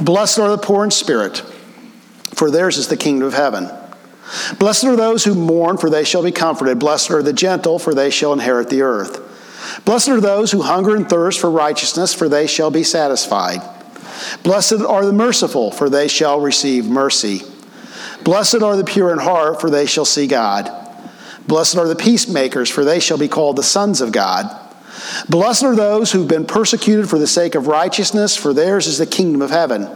Blessed are the poor in spirit, for theirs is the kingdom of heaven. Blessed are those who mourn, for they shall be comforted. Blessed are the gentle, for they shall inherit the earth. Blessed are those who hunger and thirst for righteousness, for they shall be satisfied. Blessed are the merciful, for they shall receive mercy. Blessed are the pure in heart, for they shall see God. Blessed are the peacemakers, for they shall be called the sons of God. Blessed are those who've been persecuted for the sake of righteousness, for theirs is the kingdom of heaven.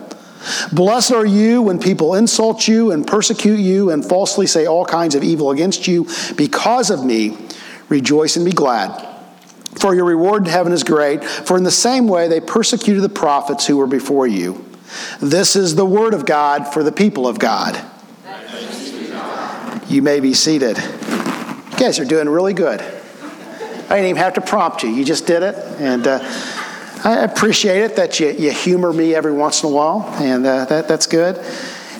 Blessed are you when people insult you and persecute you and falsely say all kinds of evil against you because of me. Rejoice and be glad. For your reward in heaven is great, for in the same way they persecuted the prophets who were before you. This is the word of God for the people of God. You may be seated. You guys are doing really good. I didn't even have to prompt you, you just did it. And uh, I appreciate it that you, you humor me every once in a while, and uh, that, that's good.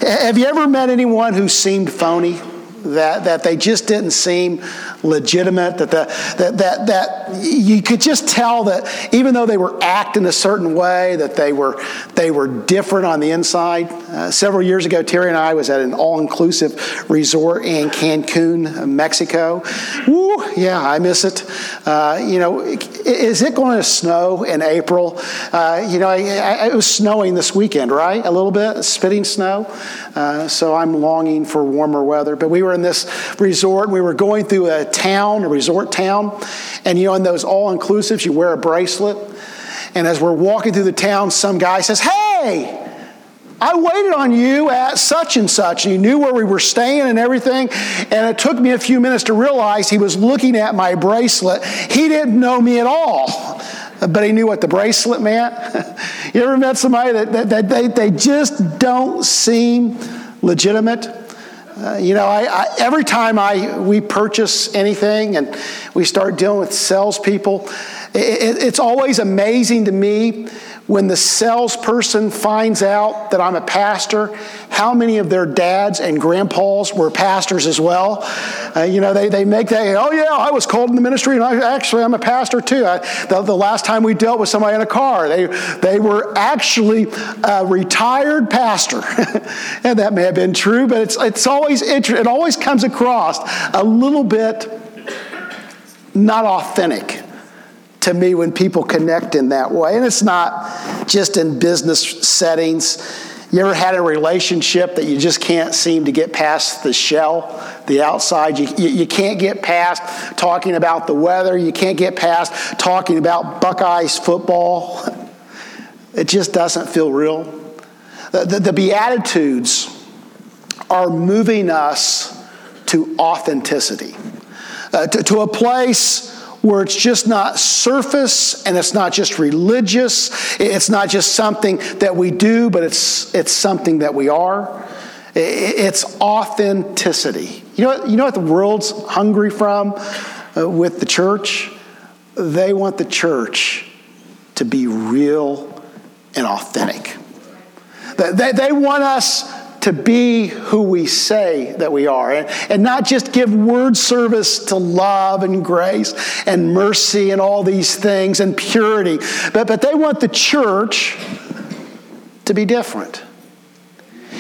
Have you ever met anyone who seemed phony? That, that they just didn't seem legitimate, that, the, that, that, that you could just tell that even though they were acting a certain way, that they were, they were different on the inside. Uh, several years ago, Terry and I was at an all-inclusive resort in Cancun, Mexico. Woo, yeah, I miss it. Uh, you know, is it going to snow in April? Uh, you know, I, I, it was snowing this weekend, right? A little bit, spitting snow. Uh, so I'm longing for warmer weather. But we were in this resort, we were going through a town, a resort town. And you know, in those all inclusives, you wear a bracelet. And as we're walking through the town, some guy says, Hey, I waited on you at such and such. And he knew where we were staying and everything. And it took me a few minutes to realize he was looking at my bracelet. He didn't know me at all, but he knew what the bracelet meant. you ever met somebody that, that, that they, they just don't seem legitimate? Uh, you know, I, I, every time I, we purchase anything and we start dealing with salespeople, it, it, it's always amazing to me when the salesperson finds out that I'm a pastor, how many of their dads and grandpas were pastors as well? Uh, you know, they, they make that, oh yeah, I was called in the ministry and I actually I'm a pastor too. I, the, the last time we dealt with somebody in a car, they, they were actually a retired pastor. and that may have been true, but it's, it's always, it always comes across a little bit not authentic to me when people connect in that way. And it's not just in business settings. You ever had a relationship that you just can't seem to get past the shell, the outside? You, you, you, can't get past talking about the weather. You can't get past talking about Buckeyes football. It just doesn't feel real. The, the, the Beatitudes are moving us to authenticity, uh, to, to a place where it's just not surface and it's not just religious. It's not just something that we do, but it's, it's something that we are. It's authenticity. You know, you know what the world's hungry from uh, with the church? They want the church to be real and authentic. They, they want us to be who we say that we are and, and not just give word service to love and grace and mercy and all these things and purity, but, but they want the church to be different.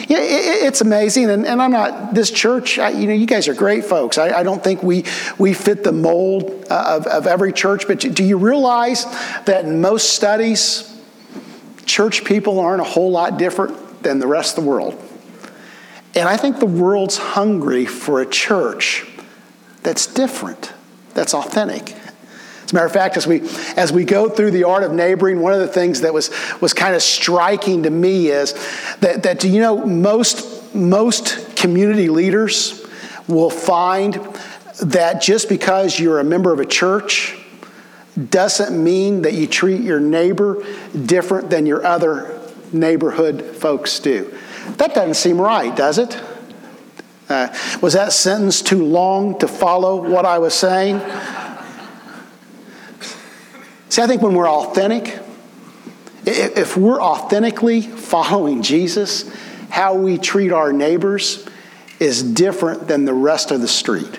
Yeah, it's amazing, and, and, I'm not this church. I, you know, you guys are great folks. I, I don't think we we fit the mold uh, of, of every church. But do you realize that in most studies, church people aren't a whole lot different than the rest of the world? And I think the world's hungry for a church that's different, that's authentic. As a matter of fact, as we, as we go through the art of neighboring, one of the things that was, was kind of striking to me is that, that you know, most, most community leaders will find that just because you're a member of a church doesn't mean that you treat your neighbor different than your other neighborhood folks do. That doesn't seem right, does it? Uh, was that sentence too long to follow what I was saying? See, I think when we're authentic, if we're authentically following Jesus, how we treat our neighbors is different than the rest of the street.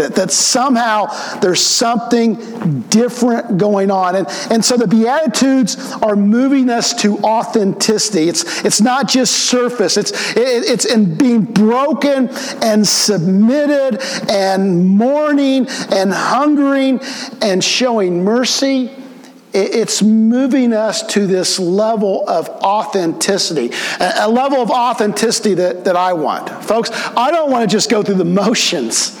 That, that somehow there's something different going on. And, and so the Beatitudes are moving us to authenticity. It's, it's not just surface, it's, it, it's in being broken and submitted and mourning and hungering and showing mercy it's moving us to this level of authenticity, a level of authenticity that, that I want. Folks, I don't want to just go through the motions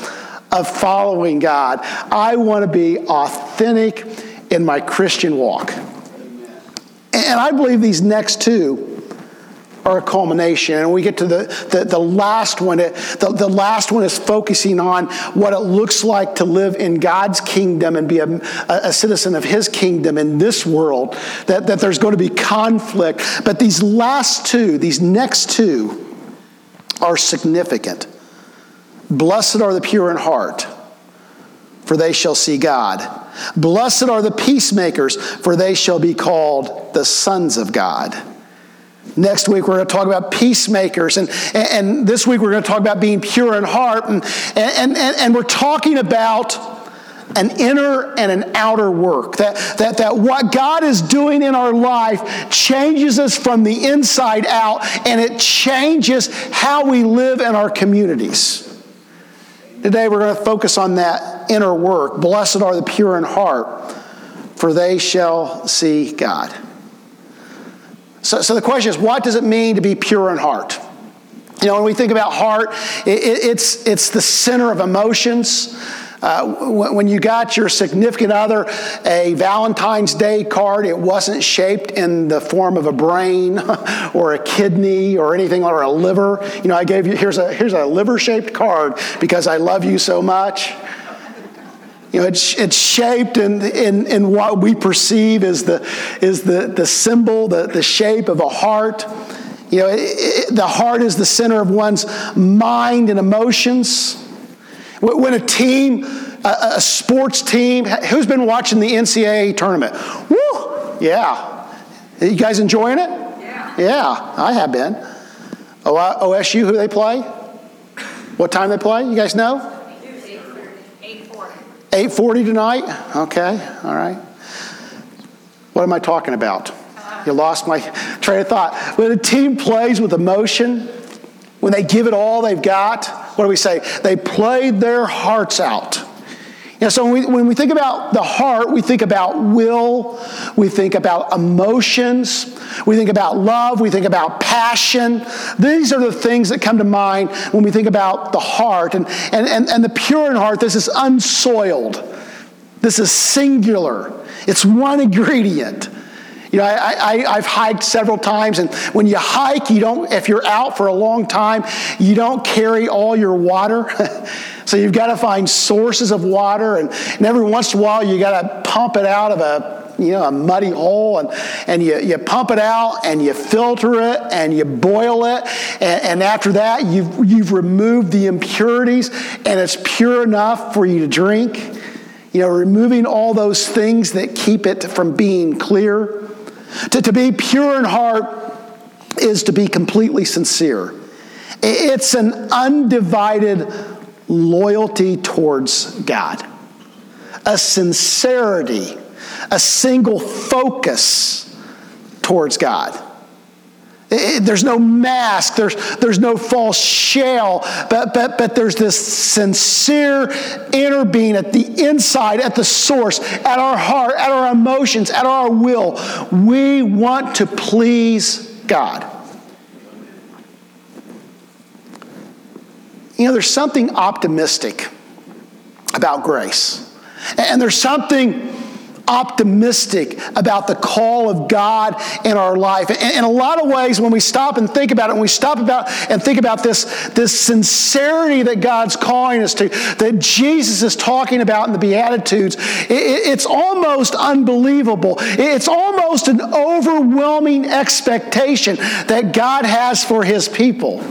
of following God. I want to be authentic in my Christian walk. And I believe these next two are a culmination. And we get to the, the, the last one. It, the, the last one is focusing on what it looks like to live in God's kingdom and be a, a citizen of His kingdom in this world, that, that there's going to be conflict. But these last two, these next two, are significant. Blessed are the pure in heart, for they shall see God. Blessed are the peacemakers, for they shall be called the sons of God. Next week, we're going to talk about peacemakers. And, and this week, we're going to talk about being pure in heart. And, and, and, and we're talking about an inner and an outer work. That, that, that what God is doing in our life changes us from the inside out, and it changes how we live in our communities. Today, we're going to focus on that inner work. Blessed are the pure in heart, for they shall see God. So, so the question is what does it mean to be pure in heart? You know, when we think about heart, it, it's, it's the center of emotions. Uh, when you got your significant other a Valentine's Day card, it wasn't shaped in the form of a brain or a kidney or anything or a liver. You know, I gave you here's a here's a liver shaped card because I love you so much. You know, it's, it's shaped in, in, in what we perceive as the, is the, the symbol, the, the shape of a heart. You know, it, it, the heart is the center of one's mind and emotions. When a team, a, a sports team, who's been watching the NCAA tournament? Woo! Yeah. You guys enjoying it? Yeah. Yeah, I have been. OSU, uh, who they play? What time they play? You guys know? 8:40 tonight? Okay, all right. What am I talking about? You lost my train of thought. When a team plays with emotion, when they give it all they've got, what do we say? They played their hearts out. Know, so when we, when we think about the heart, we think about will, we think about emotions, we think about love, we think about passion. These are the things that come to mind when we think about the heart. And, and, and, and the pure in heart, this is unsoiled, this is singular, it's one ingredient. You know, I, I, have hiked several times, and when you hike, you don't, if you're out for a long time, you don't carry all your water. so you've got to find sources of water, and, and every once in a while, you got to pump it out of a you know, a muddy hole and, and you, you pump it out and you filter it and you boil it. And, and after that, you've, you've removed the impurities and it's pure enough for you to drink. You know, removing all those things that keep it from being clear. To, to be pure in heart is to be completely sincere. It's an undivided loyalty towards God, a sincerity, a single focus towards God. There's no mask, there's, there's no false shell, but, but, but there's this sincere inner being at the inside, at the source, at our heart, at our emotions, at our will. We want to please God. You know, there's something optimistic about grace. And there's something optimistic about the call of God in our life. And in a lot of ways, when we stop and think about it, when we stop about and think about this, this sincerity that God's calling us to, that Jesus is talking about in the Beatitudes, it, it's almost unbelievable. It's almost an overwhelming expectation that God has for his people.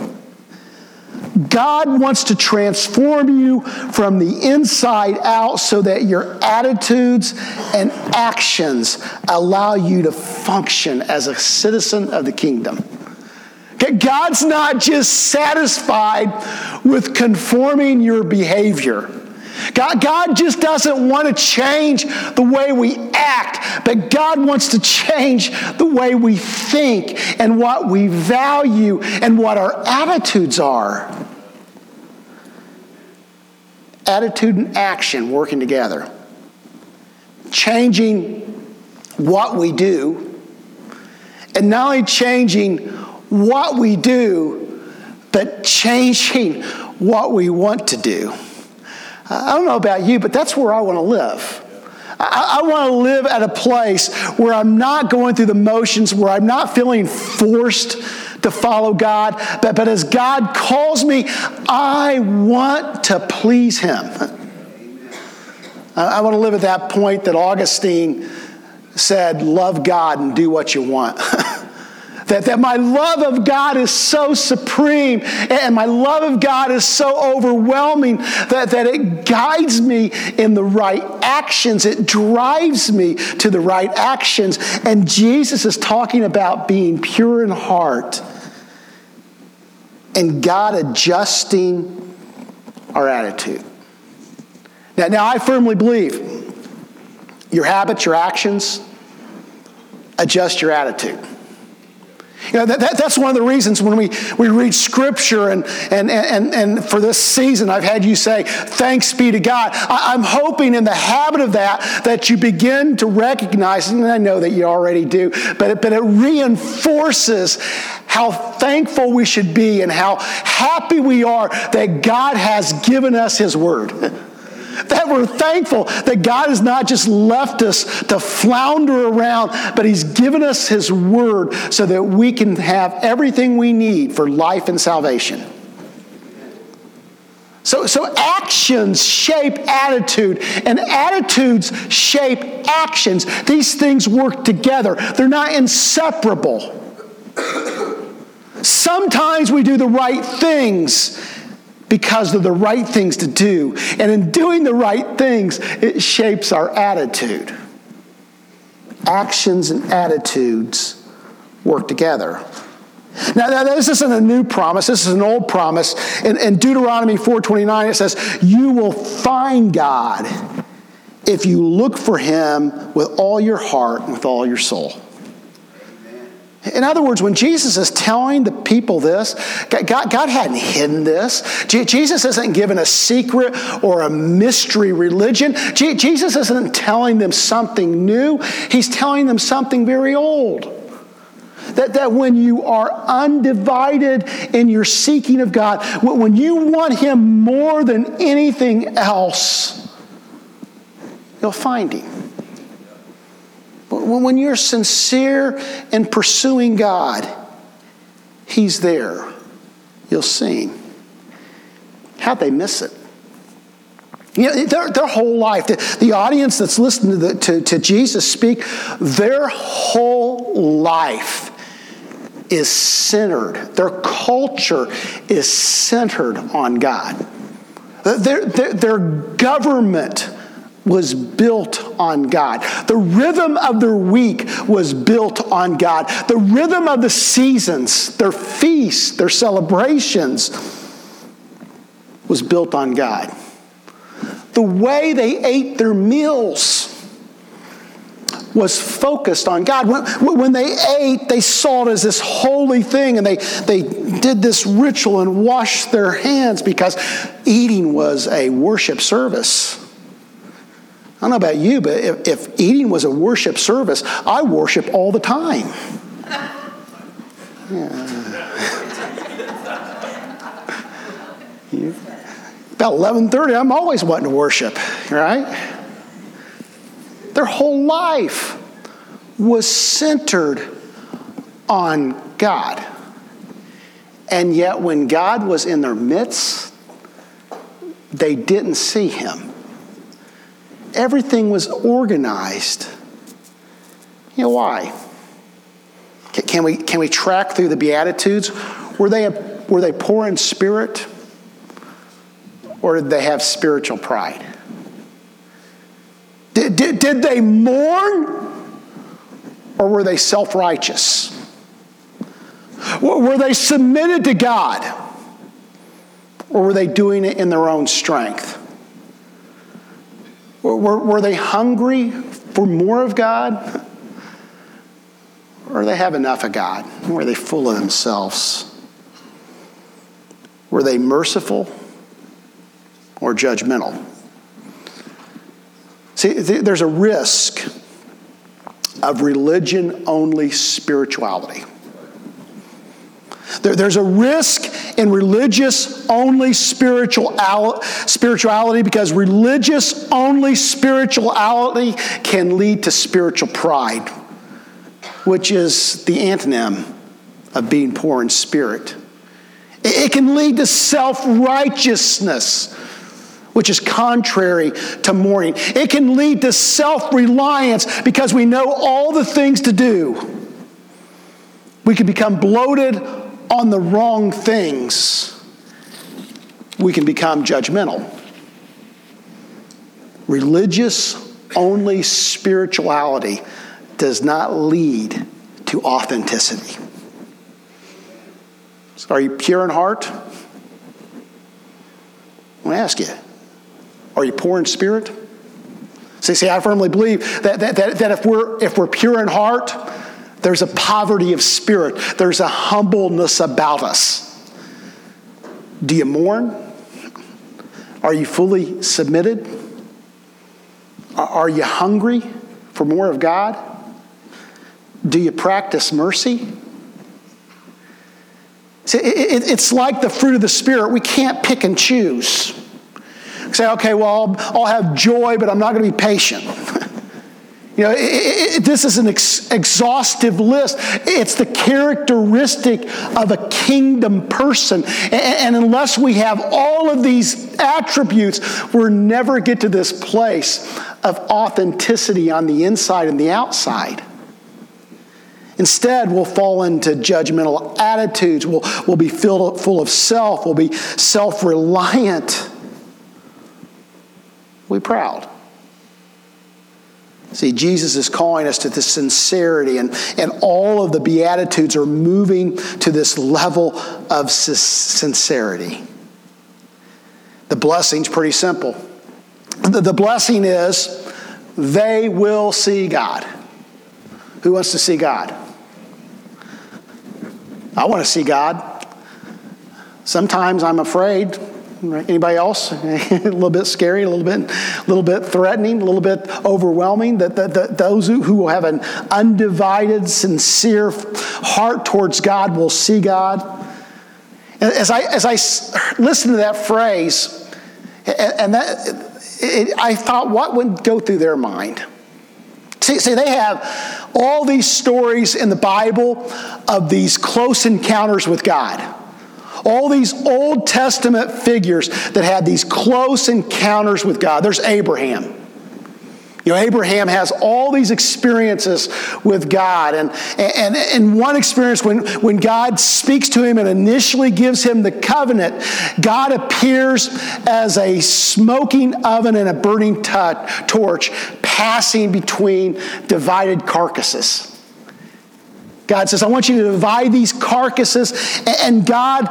God wants to transform you from the inside out so that your attitudes and actions allow you to function as a citizen of the kingdom. God's not just satisfied with conforming your behavior. God, God just doesn't want to change the way we act, but God wants to change the way we think and what we value and what our attitudes are. Attitude and action working together. Changing what we do, and not only changing what we do, but changing what we want to do. I don't know about you, but that's where I want to live. I, I want to live at a place where I'm not going through the motions, where I'm not feeling forced to follow God, but, but as God calls me, I want to please Him. I, I want to live at that point that Augustine said, Love God and do what you want. That, that my love of God is so supreme and my love of God is so overwhelming that, that it guides me in the right actions. It drives me to the right actions. And Jesus is talking about being pure in heart and God adjusting our attitude. Now, now I firmly believe your habits, your actions, adjust your attitude. You know, that, that, that's one of the reasons when we, we read scripture and, and, and, and for this season, I've had you say, thanks be to God. I, I'm hoping in the habit of that, that you begin to recognize, and I know that you already do, but it, but it reinforces how thankful we should be and how happy we are that God has given us His Word. that we're thankful that God has not just left us to flounder around, but He's given us His Word so that we can have everything we need for life and salvation. So, so actions shape attitude, and attitudes shape actions. These things work together, they're not inseparable. Sometimes we do the right things because they're the right things to do. And in doing the right things, it shapes our attitude. Actions and attitudes work together. Now, now, this isn't a new promise. This is an old promise. In, in Deuteronomy 4.29, it says, You will find God if you look for him with all your heart and with all your soul. In other words, when Jesus is telling the people this, God, God hadn't hidden this. Jesus isn't given a secret or a mystery religion. Jesus isn't telling them something new. He's telling them something very old. That, that when you are undivided in your seeking of God, when you want Him more than anything else, you'll find Him. When you're sincere in pursuing God, He's there. You'll see. How'd they miss it? You know, their, their whole life, the, the audience that's listening to, the, to, to Jesus speak, their whole life is centered, their culture is centered on God. Their, their, their government was built on God. The rhythm of their week was built on God. The rhythm of the seasons, their feasts, their celebrations, was built on God. The way they ate their meals was focused on God. When, when they ate, they saw it as this holy thing and they, they did this ritual and washed their hands because eating was a worship service. I don't know about you, but if, if eating was a worship service, I worship all the time. Yeah. About 11:30, I'm always wanting to worship, right? Their whole life was centered on God. And yet, when God was in their midst, they didn't see him everything was organized. You know why? Can we, can we track through the Beatitudes? Were they, were they poor in spirit? Or did they have spiritual pride? Did, did, did they mourn? Or were they self righteous? Were they submitted to God? Or were they doing it in their own strength? Were, were they hungry for more of God? Or they have enough of God? Were they full of themselves? Were they merciful or judgmental? See, there's a risk of religion only spirituality. There's a risk in religious only spiritual, spirituality because religious only spirituality can lead to spiritual pride, which is the antonym of being poor in spirit. It can lead to self righteousness, which is contrary to mourning. It can lead to self reliance because we know all the things to do. We can become bloated on the wrong things. We can become judgmental. Religious only spirituality does not lead to authenticity. Are you pure in heart? I want to ask you, are you poor in spirit? See, see, I firmly believe that, that, that, that if, we're, if we're pure in heart, there's a poverty of spirit, there's a humbleness about us. Do you mourn? Are you fully submitted? Are you hungry for more of God? Do you practice mercy? It's like the fruit of the Spirit. We can't pick and choose. Say, okay, well, I'll, I'll have joy, but I'm not going to be patient. You know, it, it, this is an ex- exhaustive list. It's the characteristic of a kingdom person. And, and unless we have all of these attributes, we'll never get to this place of authenticity on the inside and the outside. Instead, we'll fall into judgmental attitudes. We'll, we'll be filled full of self. We'll be self reliant. We'll be proud. See, Jesus is calling us to this sincerity, and, and all of the Beatitudes are moving to this level of sincerity. The blessing's pretty simple. The, the blessing is they will see God. Who wants to see God? I want to see God. Sometimes I'm afraid Anybody else? a little bit scary, a little bit, a little bit threatening, a little bit overwhelming. That, that, that those who, who have an undivided, sincere heart towards God will see God. As I as I listen to that phrase, and that it, I thought, what would go through their mind? See, see, they have all these stories in the Bible of these close encounters with God. All these Old Testament figures that had these close encounters with God. There's Abraham. You know, Abraham has all these experiences with God. And, and, and one experience when, when God speaks to him and initially gives him the covenant, God appears as a smoking oven and a burning t- torch passing between divided carcasses. God says, I want you to divide these carcasses. And God,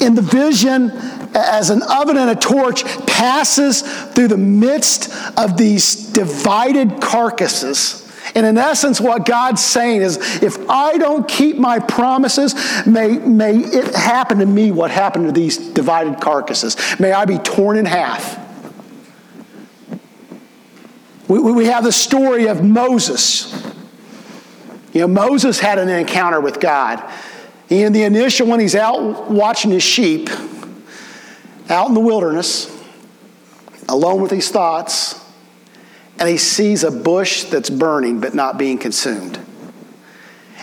in the vision, as an oven and a torch, passes through the midst of these divided carcasses. And in essence, what God's saying is if I don't keep my promises, may, may it happen to me what happened to these divided carcasses. May I be torn in half. We, we have the story of Moses you know, Moses had an encounter with God. In the initial one, he's out watching his sheep, out in the wilderness, alone with his thoughts, and he sees a bush that's burning but not being consumed.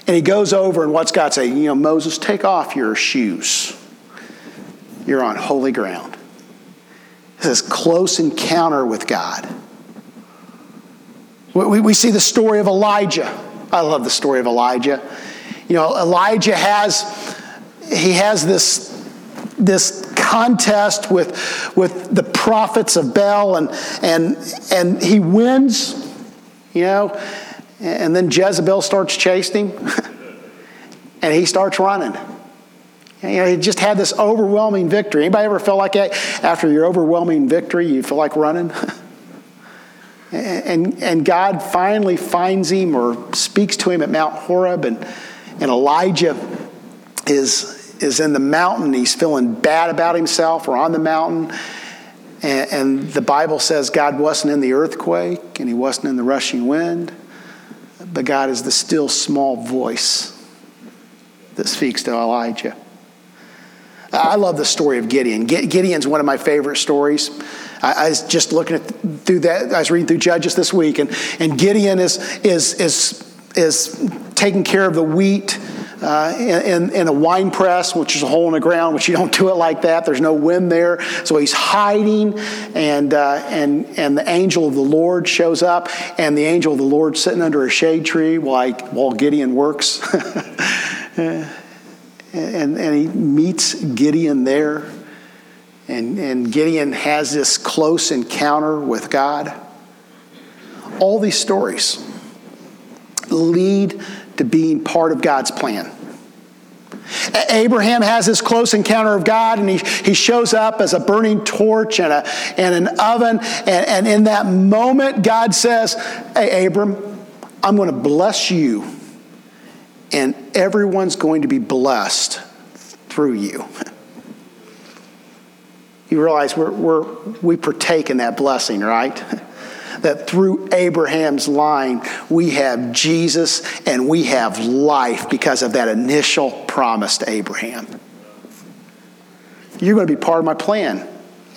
And he goes over, and what's God say? You know, Moses, take off your shoes. You're on holy ground. This close encounter with God. We, we see the story of Elijah. I love the story of Elijah. You know, Elijah has he has this this contest with with the prophets of Baal and and and he wins, you know, and then Jezebel starts chasing him and he starts running. You know, he just had this overwhelming victory. Anybody ever felt like that after your overwhelming victory, you feel like running? and, and God finally finds him or speaks to him at Mount Horeb, and, and Elijah is, is in the mountain. He's feeling bad about himself or on the mountain. And, and the Bible says God wasn't in the earthquake and he wasn't in the rushing wind, but God is the still small voice that speaks to Elijah. I love the story of Gideon. Gideon's one of my favorite stories. I, was just looking at through that. I was reading through Judges this week, and, and Gideon is is is is taking care of the wheat. Uh, in, in, a wine press, which is a hole in the ground, which you don't do it like that. There's no wind there, so he's hiding, and uh, and and the angel of the Lord shows up, and the angel of the Lord sitting under a shade tree while while Gideon works. and, and he meets Gideon there. And, and Gideon has this close encounter with God. All these stories lead to being part of God's plan. Abraham has this close encounter of God, and he, he shows up as a burning torch and, a, and an oven. And, and in that moment, God says, Hey, Abram, I'm going to bless you and everyone's going to be blessed through you. You realize we're, we're, we partake in that blessing, right? that through Abraham's line, we have Jesus and we have life because of that initial promise to Abraham. You're going to be part of my plan,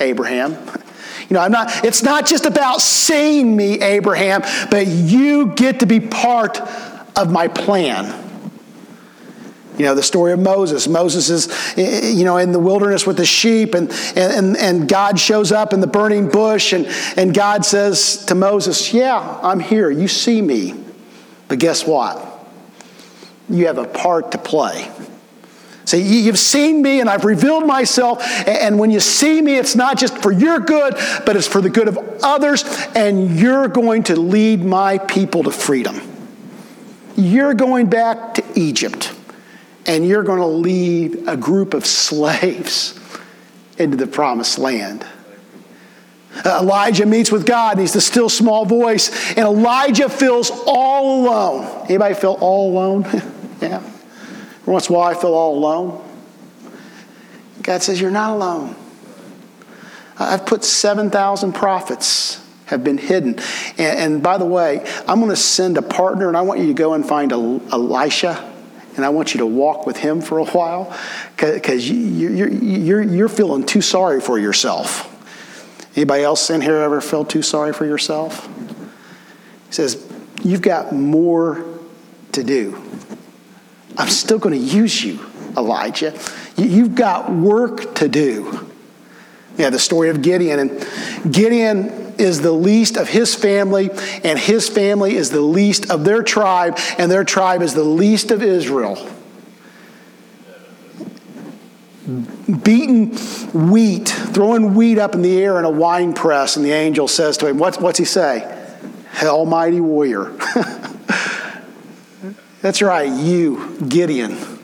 Abraham. You know, I'm not, it's not just about seeing me, Abraham, but you get to be part of my plan. You know, the story of Moses. Moses is, eh, eh, you know, in the wilderness with the sheep, and, and, and God shows up in the burning bush, and, and God says to Moses, Yeah, I'm here. You see me. But guess what? You have a part to play. So you've seen me and I've revealed myself. And when you see me, it's not just for your good, but it's for the good of others. And you're going to lead my people to freedom. You're going back to Egypt and you're going to lead a group of slaves into the promised land. Uh, Elijah meets with God, and he's the still small voice, and Elijah feels all alone. Anybody feel all alone? yeah. Once in a while, I feel all alone. God says, You're not alone. I've put 7,000 prophets have been hidden. And, and, by the way, I'm going to send a partner, and I want you to go and find Elisha and I want you to walk with him for a while because you're, you're, you're feeling too sorry for yourself. Anybody else in here ever felt too sorry for yourself? He says, You've got more to do. I'm still going to use you, Elijah. You've got work to do. Yeah, the story of Gideon. And Gideon is the least of his family, and his family is the least of their tribe, and their tribe is the least of Israel. Beaten wheat, throwing wheat up in the air in a wine press, and the angel says to him, What's, what's he say? Hell mighty warrior. That's right, you, Gideon.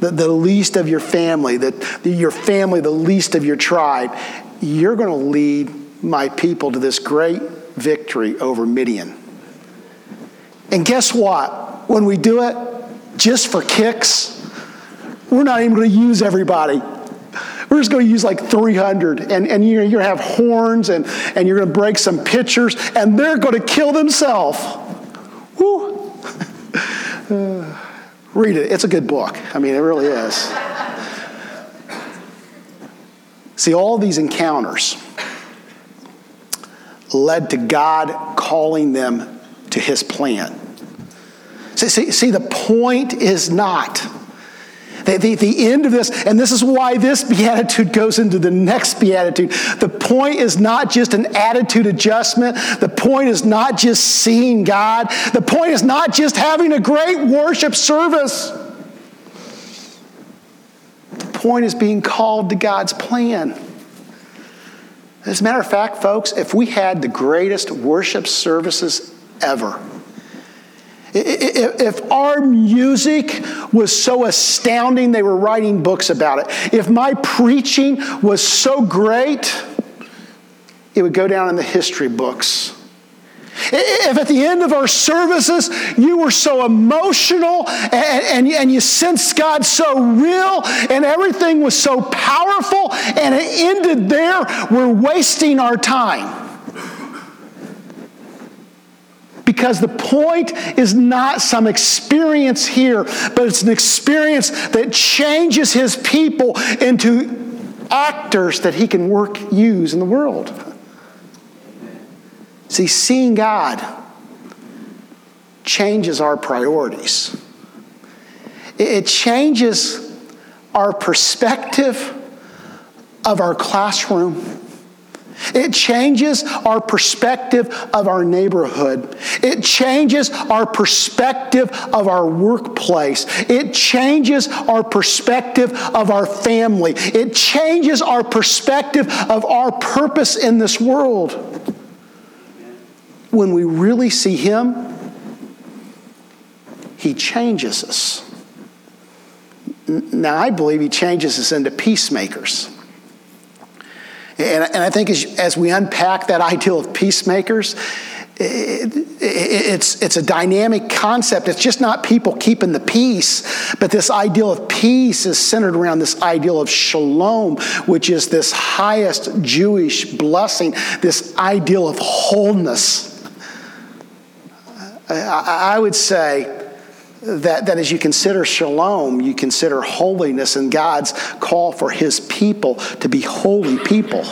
The, the least of your family, the, your family, the least of your tribe, you're going to lead my people to this great victory over Midian. And guess what? When we do it just for kicks, we're not even going to use everybody. We're just going to use like 300, and, and you're, you're going to have horns, and, and you're going to break some pitchers, and they're going to kill themselves. Woo! Uh, read it. It's a good book. I mean, it really is. See, all these encounters led to God calling them to his plan. See, see, see the point is not. The, the, the end of this, and this is why this beatitude goes into the next beatitude. The point is not just an attitude adjustment. The point is not just seeing God. The point is not just having a great worship service. The point is being called to God's plan. As a matter of fact, folks, if we had the greatest worship services ever, if our music was so astounding they were writing books about it, if my preaching was so great, it would go down in the history books. If at the end of our services you were so emotional and, and, and you sensed God so real and everything was so powerful and it ended there, we're wasting our time. Because the point is not some experience here, but it's an experience that changes his people into actors that he can work, use in the world. See, seeing God changes our priorities. It changes our perspective of our classroom it changes our perspective of our neighborhood. It changes our perspective of our workplace. It changes our perspective of our family. It changes our perspective of our purpose in this world. When we really see Him, He changes us. Now, I believe He changes us into peacemakers. And, and I think as, as we unpack that ideal of peacemakers, it, it, it's, it's a dynamic concept. It's just not people keeping the peace, but this ideal of peace is centered around this ideal of shalom, which is this highest Jewish blessing, this ideal of wholeness. I, I would say that, that as you consider shalom, you consider holiness and God's call for his people to be holy people.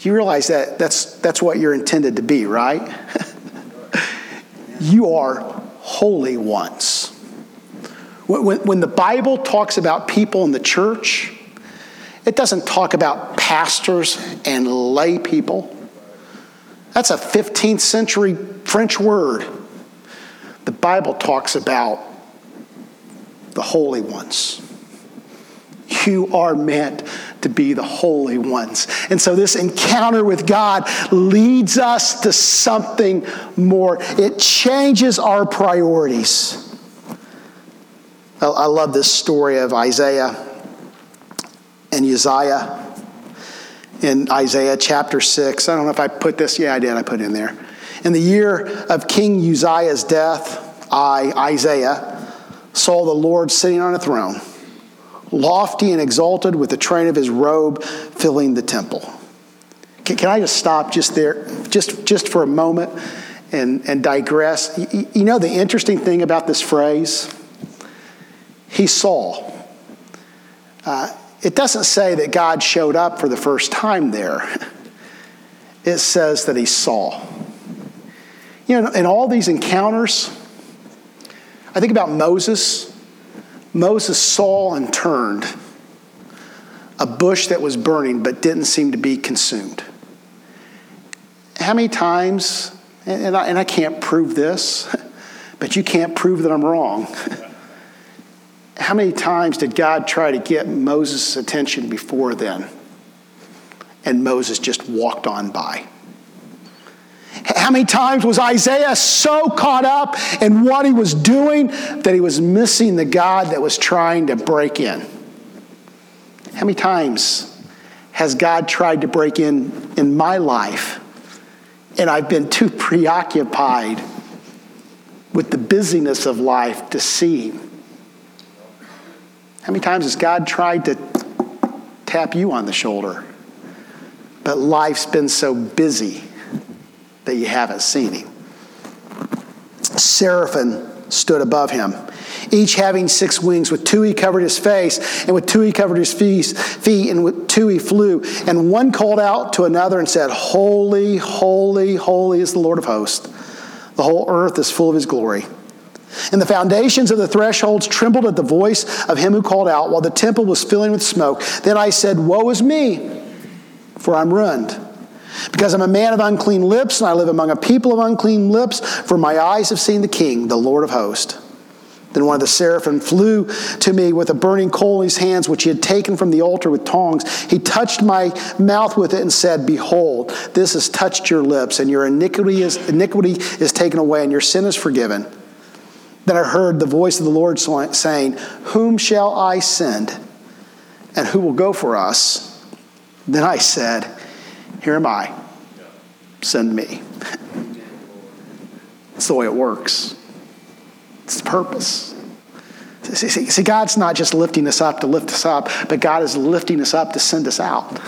You realize that that's, that's what you're intended to be, right? you are holy ones. When, when the Bible talks about people in the church, it doesn't talk about pastors and lay people. That's a 15th century French word. The Bible talks about the holy ones. You are meant to be the holy ones. And so this encounter with God leads us to something more. It changes our priorities. I love this story of Isaiah and Uzziah in Isaiah chapter 6. I don't know if I put this. Yeah, I did. I put it in there. In the year of King Uzziah's death, I, Isaiah, saw the Lord sitting on a throne, lofty and exalted, with the train of his robe filling the temple. Can, can I just stop just there, just, just for a moment and, and digress? You, you know the interesting thing about this phrase? He saw. Uh, it doesn't say that God showed up for the first time there. It says that he saw. You know, in all these encounters, I think about Moses. Moses saw and turned a bush that was burning but didn't seem to be consumed. How many times, and I, and I can't prove this, but you can't prove that I'm wrong. How many times did God try to get Moses' attention before then? And Moses just walked on by. How many times was Isaiah so caught up in what he was doing that he was missing the God that was trying to break in? How many times has God tried to break in in my life and I've been too preoccupied with the busyness of life to see him? How many times has God tried to tap you on the shoulder? But life's been so busy that you haven't seen him. Seraphim stood above him, each having six wings. With two he covered his face, and with two he covered his feet, and with two he flew. And one called out to another and said, Holy, holy, holy is the Lord of hosts. The whole earth is full of his glory. And the foundations of the thresholds trembled at the voice of him who called out, while the temple was filling with smoke. Then I said, Woe is me, for I'm ruined. Because I'm a man of unclean lips, and I live among a people of unclean lips, for my eyes have seen the King, the Lord of hosts. Then one of the seraphim flew to me with a burning coal in his hands, which he had taken from the altar with tongs. He touched my mouth with it and said, Behold, this has touched your lips, and your iniquity is, iniquity is taken away, and your sin is forgiven. Then I heard the voice of the Lord saying, Whom shall I send? And who will go for us? Then I said, Here am I. Send me. That's the way it works. It's the purpose. See, see, see, God's not just lifting us up to lift us up, but God is lifting us up to send us out.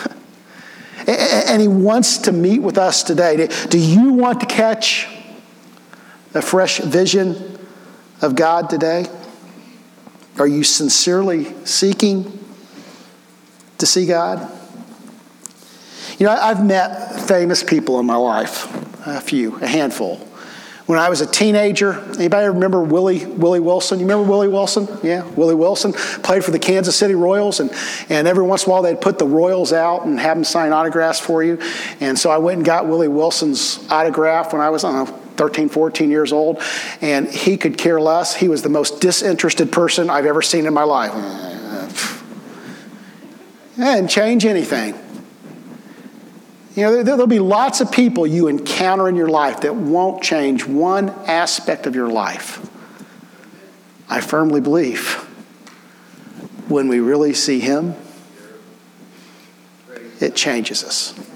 and He wants to meet with us today. Do you want to catch a fresh vision of God today? Are you sincerely seeking to see God? You know, I've met famous people in my life, a few, a handful. When I was a teenager, anybody remember Willie, Willie Wilson? You remember Willie Wilson? Yeah, Willie Wilson played for the Kansas City Royals, and, and every once in a while they'd put the Royals out and have them sign autographs for you. And so I went and got Willie Wilson's autograph when I was, I don't know, 13, 14 years old, and he could care less. He was the most disinterested person I've ever seen in my life. And change anything. You know, there'll be lots of people you encounter in your life that won't change one aspect of your life. I firmly believe when we really see Him, it changes us.